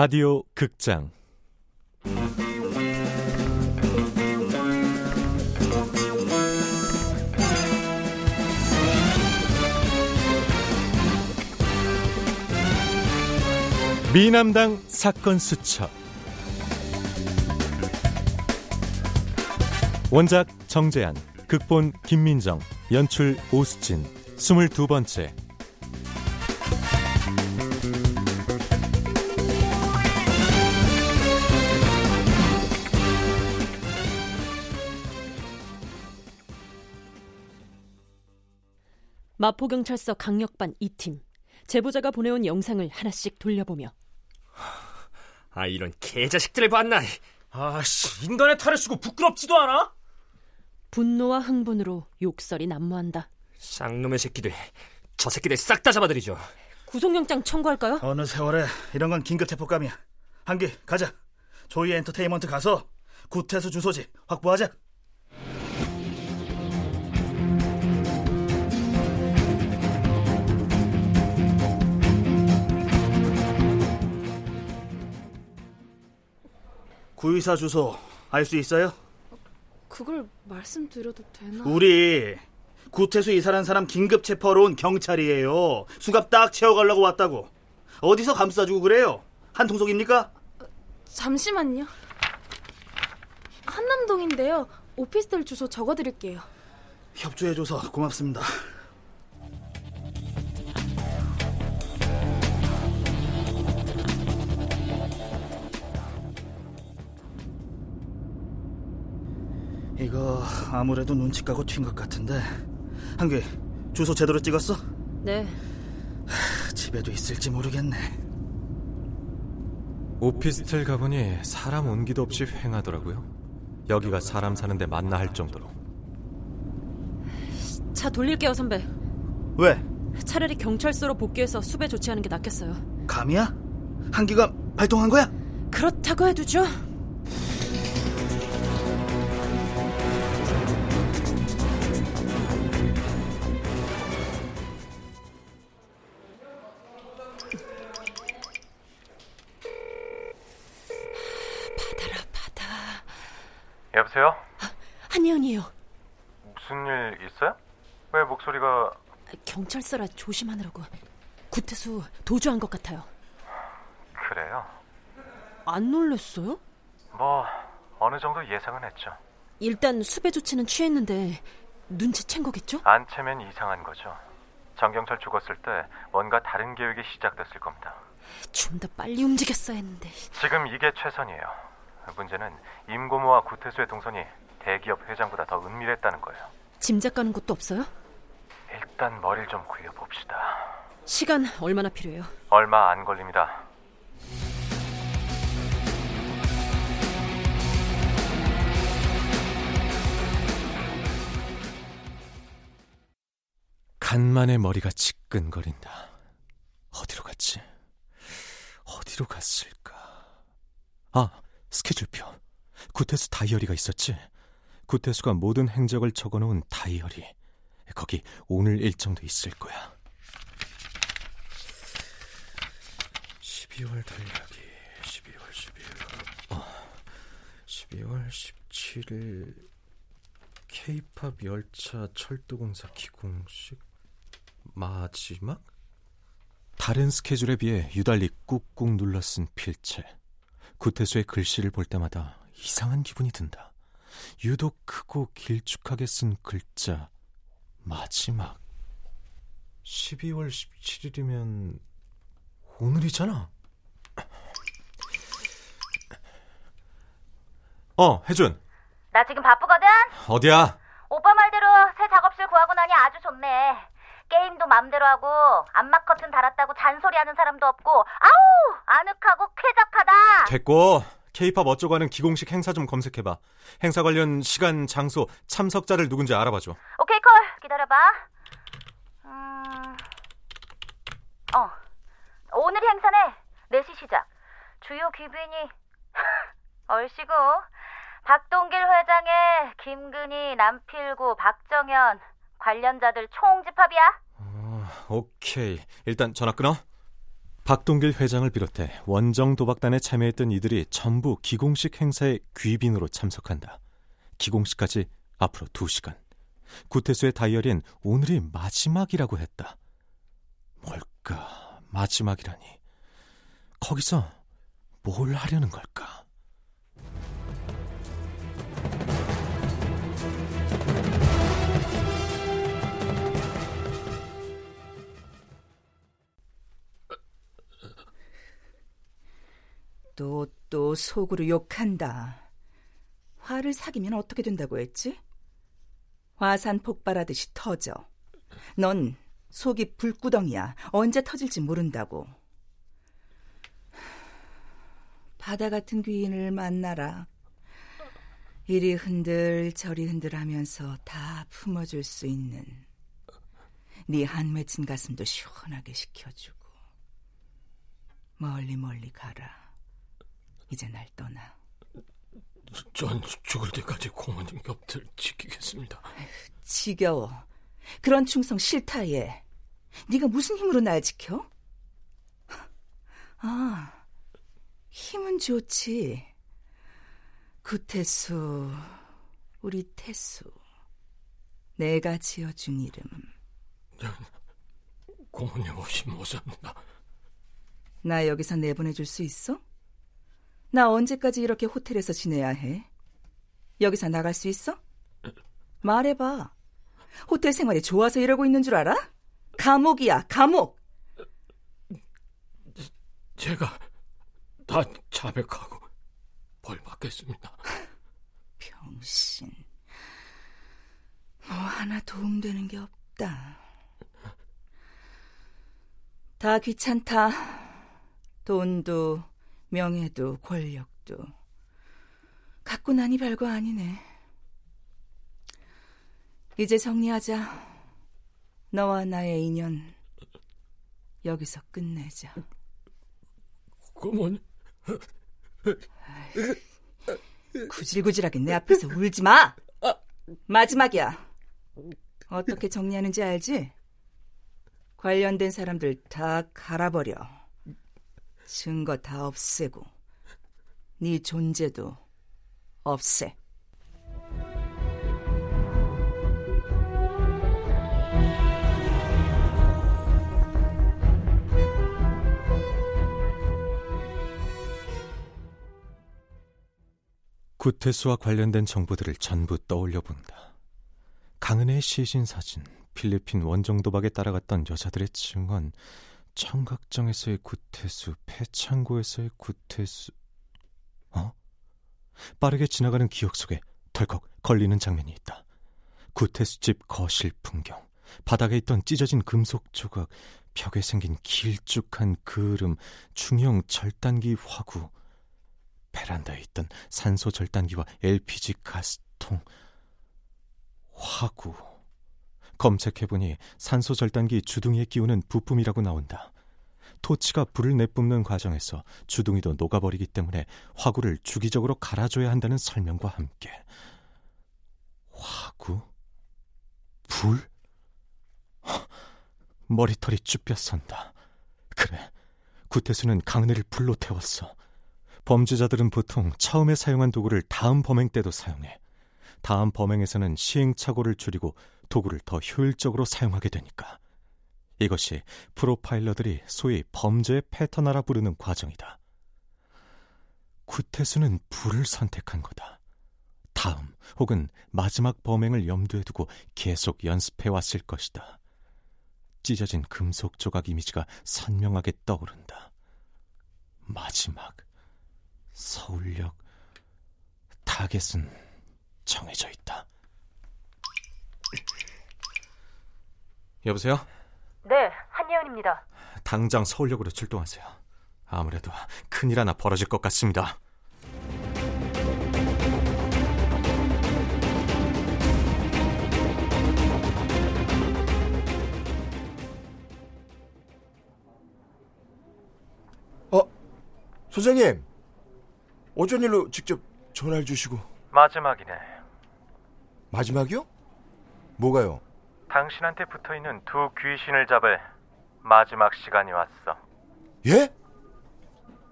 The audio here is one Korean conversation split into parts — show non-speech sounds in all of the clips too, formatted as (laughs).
라디오 극장. 미남당 사건 수첩. 원작 정재한 극본 김민정 연출 오수진. 스물두 번째 마포경찰서 강력반 2팀 제보자가 보내온 영상을 하나씩 돌려보며 아 이런 개자식들을 봤나 아씨 인간의 탈을 쓰고 부끄럽지도 않아? 분노와 흥분으로 욕설이 난무한다 쌍놈의 새끼들 저 새끼들 싹 다 잡아들이죠 구속영장 청구할까요? 어느 세월에 이런 건 긴급 체포감이야. 한기 가자. 조이 엔터테인먼트 가서 구태수 주소지 확보하자. 구의사 주소 알 수 있어요? 그걸 말씀드려도 되나? 우리 구태수 이사라는 사람 긴급 체포하러 온 경찰이에요. 수갑 딱 채워가려고 왔다고. 어디서 감싸주고 그래요? 한통속입니까? 잠시만요. 한남동인데요. 오피스텔 주소 적어드릴게요. 협조해줘서 고맙습니다. 이거 아무래도 눈치 까고 튄 것 같은데 한규 주소 제대로 찍었어? 네 집에도 있을지 모르겠네 오피스텔 가보니 사람 온기도 없이 횡하더라고요 여기가 사람 사는데 맞나 할 정도로 차 돌릴게요 선배 왜? 차라리 경찰서로 복귀해서 수배 조치하는 게 낫겠어요 감이야? 한기가 발동한 거야? 그렇다고 해두죠 여보세요? 한예은이에요 무슨 일 있어요? 왜 목소리가 경찰서라 조심하느라고 구태수 도주한 것 같아요 그래요? 안 놀랬어요? 뭐 어느 정도 예상은 했죠. 일단 수배 조치는 취했는데 눈치챈 거겠죠? 안 채면 이상한 거죠. 정경철 죽었을 때 뭔가 다른 계획이 시작됐을 겁니다. 좀 더 빨리 움직였어야 했는데 지금 이게 최선이에요. 문제는 임고모와 구태수의 동선이 대기업 회장보다 더 은밀했다는 거예요. 짐작 가는 곳도 없어요? 일단 머리를 좀 굴려봅시다. 시간 얼마나 필요해요? 얼마 안 걸립니다. 간만에 머리가 지끈거린다. 어디로 갔지? 어디로 갔을까? 아, 스케줄표. 구태수 다이어리가 있었지? 구태수가 모든 행적을 적어놓은 다이어리. 거기 오늘 일정도 있을 거야. 12월 달력이 12월 12일. 어, 12월 17일 케이팝 열차 철도공사 기공식 마지막? 다른 스케줄에 비해 유달리 꾹꾹 눌러 쓴 필체. 구태수의 글씨를 볼 때마다 이상한 기분이 든다. 유독 크고 길쭉하게 쓴 글자 마지막. 12월 17일이면 오늘이잖아. 어, 혜준. 나 지금 바쁘거든? 어디야? 오빠 말대로 새 작업실 구하고 나니 아주 좋네. 게임도 맘대로 하고 안막 커튼 달았다고 잔소리하는 사람도 없고 아우 아늑하고 쾌적하다. 됐고 케이팝 어쩌고 하는 기공식 행사 좀 검색해봐. 행사 관련 시간, 장소, 참석자를 누군지 알아봐줘. 오케이 콜 기다려봐. 음, 어 오늘 행사네 4시 시작. 주요 귀빈이 (laughs) 얼씨구 박동길 회장의 김근희, 남필구, 박정현 관련자들 총집합이야. 어, 오케이. 일단 전화 끊어. 박동길 회장을 비롯해 원정 도박단에 참여했던 이들이 전부 기공식 행사에 귀빈으로 참석한다. 기공식까지 앞으로 2시간. 구태수의 다이어리엔 오늘이 마지막이라고 했다. 뭘까, 마지막이라니. 거기서 뭘 하려는 걸까? 또, 또 속으로 욕한다. 화를 사귀면 어떻게 된다고 했지? 화산 폭발하듯이 터져. 넌 속이 불구덩이야. 언제 터질지 모른다고. 바다 같은 귀인을 만나라. 이리 흔들 저리 흔들 하면서 다 품어줄 수 있는 네 한 맺힌 가슴도 시원하게 식혀주고 멀리 멀리 가라. 이제 날 떠나. 전 죽을 때까지 공원님 곁을 지키겠습니다. 지겨워. 그런 충성 싫다 얘. 네가 무슨 힘으로 날 지켜? 아, 힘은 좋지. 구태수, 우리 태수. 내가 지어준 이름. 전 공원님 없이 못 삽니다. 나 여기서 내보내줄 수 있어? 나 언제까지 이렇게 호텔에서 지내야 해? 여기서 나갈 수 있어? 말해봐. 호텔 생활이 좋아서 이러고 있는 줄 알아? 감옥이야, 감옥! 제가 다 자백하고 벌 받겠습니다. 병신. 뭐 하나 도움되는 게 없다. 다 귀찮다. 돈도, 명예도, 권력도. 갖고 나니 별거 아니네. 이제 정리하자. 너와 나의 인연 여기서 끝내자. 고모님. 구질구질하게 내 앞에서 울지 마. 마지막이야. 어떻게 정리하는지 알지? 관련된 사람들 다 갈아버려. 증거 다 없애고 네 존재도 없애. 구태수와 관련된 정보들을 전부 떠올려 본다. 강은혜의 시신 사진, 필리핀 원정 도박에 따라갔던 여자들의 증언, 청각정에서의 구태수, 폐창고에서의 구태수. 어? 빠르게 지나가는 기억 속에 덜컥 걸리는 장면이 있다. 구태수집 거실 풍경, 바닥에 있던 찢어진 금속 조각, 벽에 생긴 길쭉한 그름, 중형 절단기 화구, 베란다에 있던 산소 절단기와 LPG 가스통, 화구. 검색해보니 산소 절단기 주둥이에 끼우는 부품이라고 나온다. 토치가 불을 내뿜는 과정에서 주둥이도 녹아버리기 때문에 화구를 주기적으로 갈아줘야 한다는 설명과 함께 화구? 불? (laughs) 머리털이 쭈뼛선다. 그래, 구태수는 강은혜를 불로 태웠어. 범죄자들은 보통 처음에 사용한 도구를 다음 범행 때도 사용해. 다음 범행에서는 시행착오를 줄이고 도구를 더 효율적으로 사용하게 되니까. 이것이 프로파일러들이 소위 범죄의 패턴화라 부르는 과정이다. 구태수는 불을 선택한 거다. 다음 혹은 마지막 범행을 염두에 두고 계속 연습해 왔을 것이다. 찢어진 금속 조각 이미지가 선명하게 떠오른다. 마지막 서울역 타겟은 정해져 있다. 여보세요? 네, 한예은입니다. 당장 서울역으로 출동하세요. 아무래도 큰일 하나 벌어질 것 같습니다. 어, 소장님. 어쩐 일로 직접 전화를 주시고. 마지막이네. 마지막이요? 뭐가요? 당신한테 붙어 있는 두 귀신을 잡을 마지막 시간이 왔어. 예?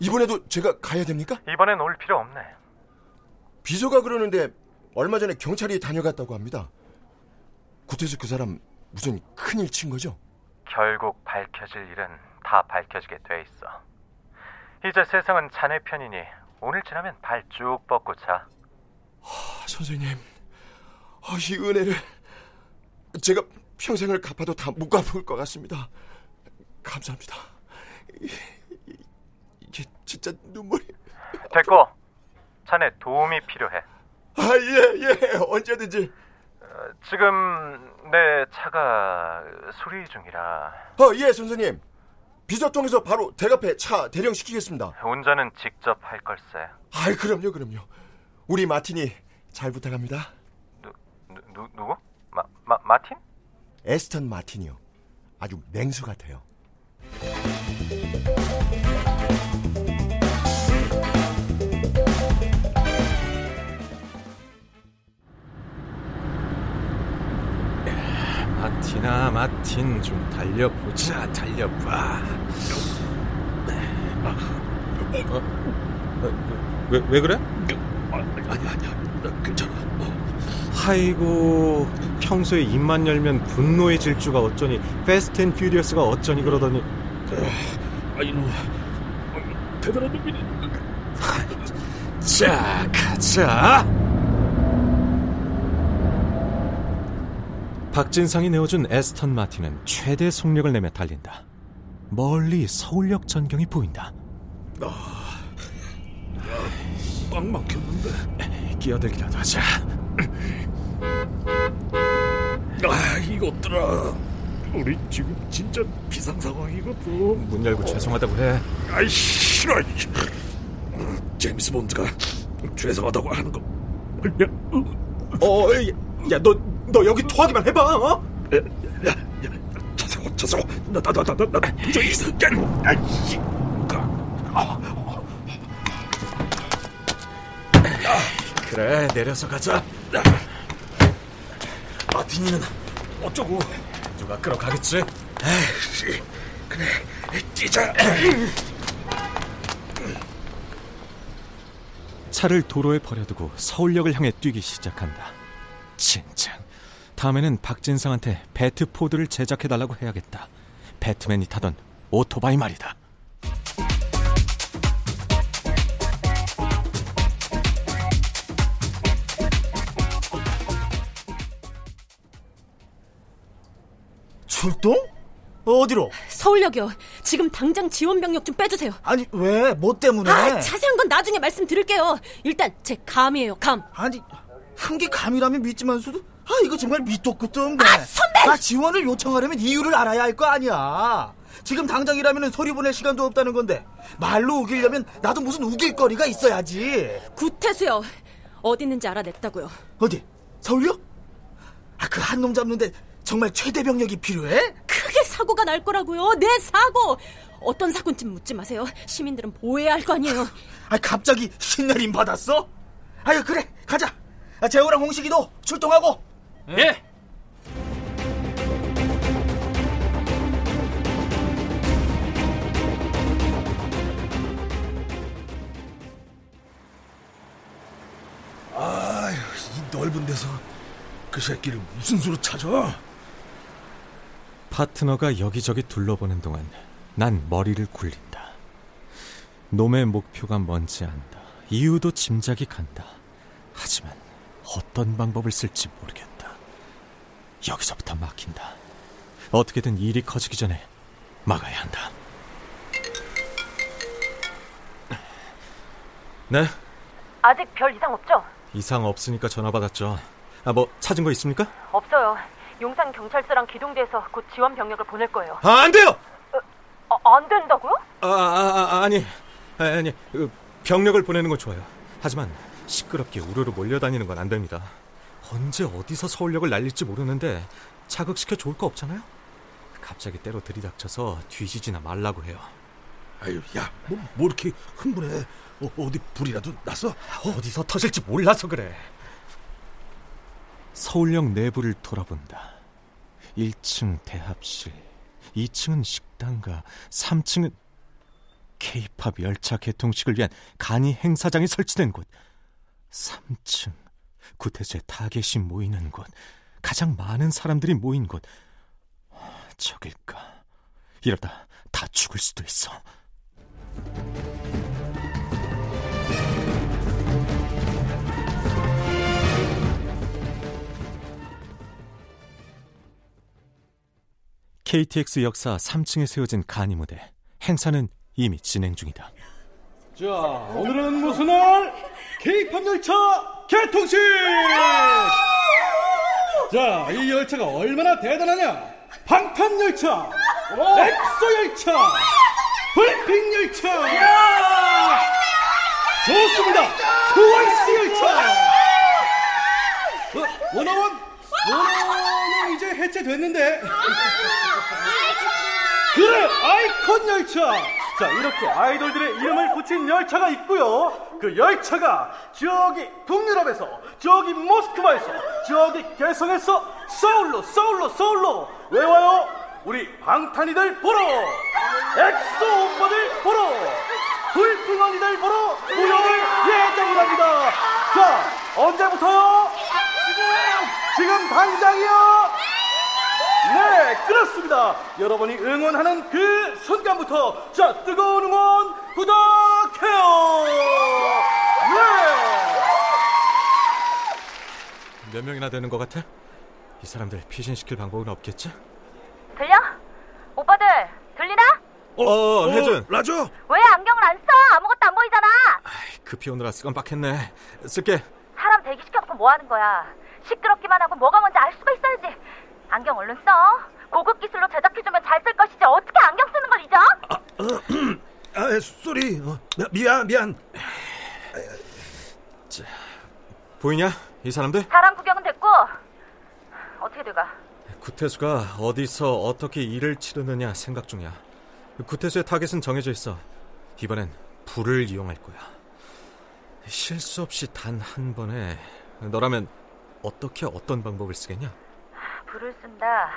이번에도 제가 가야 됩니까? 이번엔 올 필요 없네. 비서가 그러는데 얼마 전에 경찰이 다녀갔다고 합니다. 구태수 그 사람 무슨 큰일 친 거죠? 결국 밝혀질 일은 다 밝혀지게 돼 있어. 이제 세상은 자네 편이니 오늘 지나면 발 쭉 뻗고 자. 아, 선생님, 아, 이 은혜를 제가 평생을 갚아도 다 못 갚을 것 같습니다. 감사합니다. 이게 진짜 눈물이. 됐고, 자네 도움이 필요해. 아, 예, 예, 언제든지. 어, 지금 내 차가 수리 중이라. 어, 예, 선생님. 비서통에서 바로 대갑에 차 대령시키겠습니다. 운전은 직접 할 걸세. 아이, 그럼요, 그럼요. 우리 마틴이 잘 부탁합니다. 누, 누, 누구? 마, 마, 마틴? 에스턴 마틴이요. 아주 맹수 같아요. 마틴아 마틴 좀 달려보자 달려봐 어? 어, 왜, 왜 그래? 아니 아니야 괜찮아 아이고 평소에 입만 열면 분노의 질주가 어쩌니 Fast and Furious가 어쩌니 그러더니. 아 이 놈. 대단한 놈이네. 자 가자. 박진상이 내어준 에스턴 마틴은 최대 속력을 내며 달린다. 멀리 서울역 전경이 보인다. 꽉 막혔는데. 끼어들기라도 하자 아 이것들아 우리 지금 진짜 비상 상황이거든 문 열고 죄송하다고 해 아이 싫어 제임스 본드가 죄송하다고 하는 거 야, 어, 야, 너, 너 여기 토하기만 해봐, 어? 야, 야, 야, 차사고, 차사고, 나, 나, 나, 나, 나, 나, 도저히. 야, 아이씨. 그래, 내려서 가자. 마틴이는 어쩌고? 누가 끌어가겠지? 에이씨, 그래, 뛰자. 차를 도로에 버려두고 서울역을 향해 뛰기 시작한다. 진짜. 다음에는 박진상한테 배트포드를 제작해달라고 해야겠다. 배트맨이 타던 오토바이 말이다. 출동? 어디로? 서울역이요. 지금 당장 지원 병력 좀 빼주세요. 아니 왜? 뭐 때문에? 아, 자세한 건 나중에 말씀드릴게요. 일단 제 감이에요, 감. 아니 한 게 감이라면 믿지만서도 아 이거 정말 밑도 끝도 없네. 아, 선배! 나 지원을 요청하려면 이유를 알아야 할 거 아니야. 지금 당장이라면 서류 보낼 시간도 없다는 건데 말로 우기려면 나도 무슨 우길 거리가 있어야지. 구태수요. 어디 있는지 알아냈다고요. 어디? 서울요? 아그 한 놈 잡는데 정말 최대 병력이 필요해? 크게 사고가 날 거라고요. 내 사고. 어떤 사고인지 묻지 마세요. 시민들은 보호해야 할 거 아니에요. 아 갑자기 신내림 받았어? 아유 그래 가자. 아, 재호랑 홍식이도 출동하고. 예. 아휴, 이 넓은 데서 그 새끼를 무슨 수로 찾아? 파트너가 여기저기 둘러보는 동안 난 머리를 굴린다. 놈의 목표가 뭔지 안다. 이유도 짐작이 간다. 하지만 어떤 방법을 쓸지 모르겠다. 여기서부터 막힌다. 어떻게든 일이 커지기 전에 막아야 한다. 네, 아직 별 이상 없죠? 이상 없으니까 전화 받았죠. 아, 뭐 찾은 거 있습니까? 없어요. 용산 경찰서랑 기동대에서 곧 지원 병력을 보낼 거예요. 아, 안 돼요. 아, 안 된다고요? 아, 아, 아 아니, 아니, 그, 병력을 보내는 건 좋아요. 하지만 시끄럽게 우르르 몰려다니는 건 안 됩니다. 언제 어디서 서울역을 날릴지 모르는데 자극시켜 좋을 거 없잖아요. 갑자기 때로 들이닥쳐서 뒤지지나 말라고 해요. 아유, 야, 뭐, 뭐 이렇게 흥분해? 어, 어디 불이라도 났어? 어디서 터질지 몰라서 그래. 서울역 내부를 돌아본다. 1층 대합실, 2층은 식당가, 3층은 케이팝 열차 개통식을 위한 간이 행사장이 설치된 곳 3층 구태수의 타겟이 모이는 곳 가장 많은 사람들이 모인 곳. 저길까? 이러다 다 죽을 수도 있어 KTX 역사 3층에 세워진 간이 무대. 행사는 이미 진행 중이다. 자, 오늘은 무슨 날? K-팝 열차 개통식! 자, 이 열차가 얼마나 대단하냐? 방탄 열차, 엑소 열차, 블핑 열차, 좋습니다. 트와이스 열차. 어, 원어원, 원어원은 이제 해체됐는데. 그래, 아이콘 열차. 자, 이렇게 아이돌들의 이름을 붙인 열차가 있고요. 그 열차가 저기 북유럽에서, 저기 모스크바에서, 저기 개성에서 서울로, 서울로, 서울로 왜 와요? 우리 방탄이들 보러, 엑소 오빠들 보러, 블핑 언니들 보러 모여올 예정이랍니다. 자, 언제부터요? 지금 당장이요. 네, 그렇습니다. 여러분이 응원하는 그 순간부터 자 뜨거운 응원 부탁해요. 네. 몇 명이나 되는 것 같아? 이 사람들 피신시킬 방법은 없겠지? 들려? 오빠들 들리나? 어, 혜준. 라저. 왜 안경을 안 써? 아무것도 안 보이잖아. 급히 오느라 쓰는 걸 깜빡했네. 쓸게. 사람 대기시켜놓고 뭐 하는 거야? 시끄럽기만 하고 뭐가 뭔지 알 수가 있어야지. 안경 얼른 써. 고급 기술로 제작해주면 잘 쓸 것이지 어떻게 안경 쓰는 걸 잊어? 아, sorry. 어, 미안, 미안. 자, 보이냐? 이 사람들? 사람 구경은 됐고 어떻게 돼가? 구태수가 어디서 어떻게 일을 치르느냐 생각 중이야. 구태수의 타겟은 정해져 있어. 이번엔 불을 이용할 거야. 실수 없이 단 한 번에 너라면 어떻게 어떤 방법을 쓰겠냐? 불을 쓴다.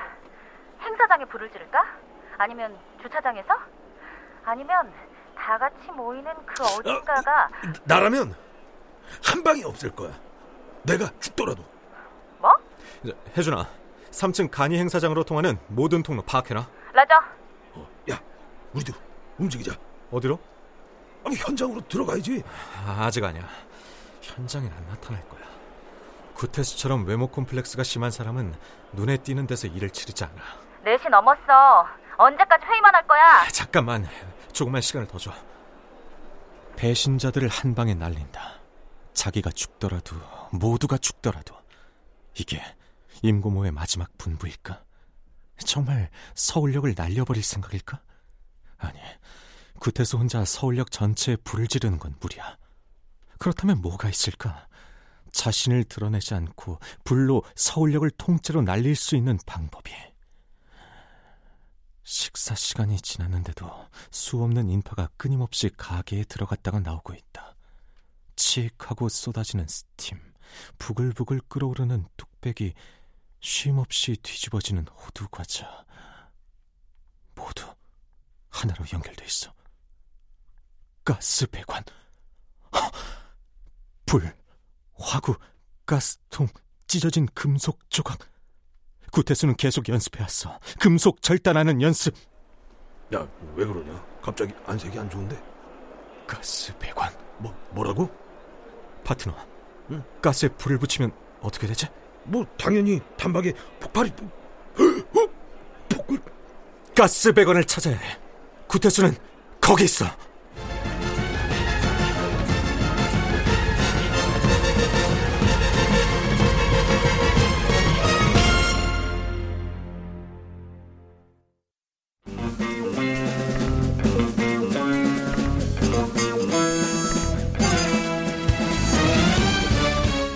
행사장에 불을 지를까? 아니면 주차장에서? 아니면 다 같이 모이는 그 어딘가가 나라면 한 방이 없을 거야. 내가 죽더라도. 뭐? 자, 혜준아, 3층 간이 행사장으로 통하는 모든 통로 파악해놔. 라저. 어, 야, 우리도 움직이자. 어디로? 아, 현장으로 들어가야지. 아, 아직 아니야. 현장엔 안 나타날 거야. 구태수처럼 외모 콤플렉스가 심한 사람은 눈에 띄는 데서 일을 치르지 않아. 4시 넘었어. 언제까지 회의만 할 거야? 아, 잠깐만, 조금만 시간을 더 줘. 배신자들을 한 방에 날린다. 자기가 죽더라도 모두가 죽더라도 이게 임고모의 마지막 분부일까? 정말 서울역을 날려버릴 생각일까? 아니, 구태수 혼자 서울역 전체에 불을 지르는 건 무리야. 그렇다면 뭐가 있을까? 자신을 드러내지 않고 불로 서울역을 통째로 날릴 수 있는 방법이. 식사 시간이 지났는데도 수 없는 인파가 끊임없이 가게에 들어갔다가 나오고 있다. 치익하고 쏟아지는 스팀, 부글부글 끓어오르는 뚝배기, 쉼없이 뒤집어지는 호두 과자. 모두 하나로 연결돼 있어. 가스 배관. 불, 화구, 가스통, 찢어진 금속 조각. 구태수는 계속 연습해왔어. 금속 절단하는 연습. 야, 왜 그러냐? 갑자기 안색이 안 좋은데? 가스 배관. 뭐, 뭐라고? 파트너. 응? 가스에 불을 붙이면 어떻게 되지? 뭐, 당연히 단박에 폭발이. 폭을. 가스 배관을 찾아야 해. 구태수는 거기 있어.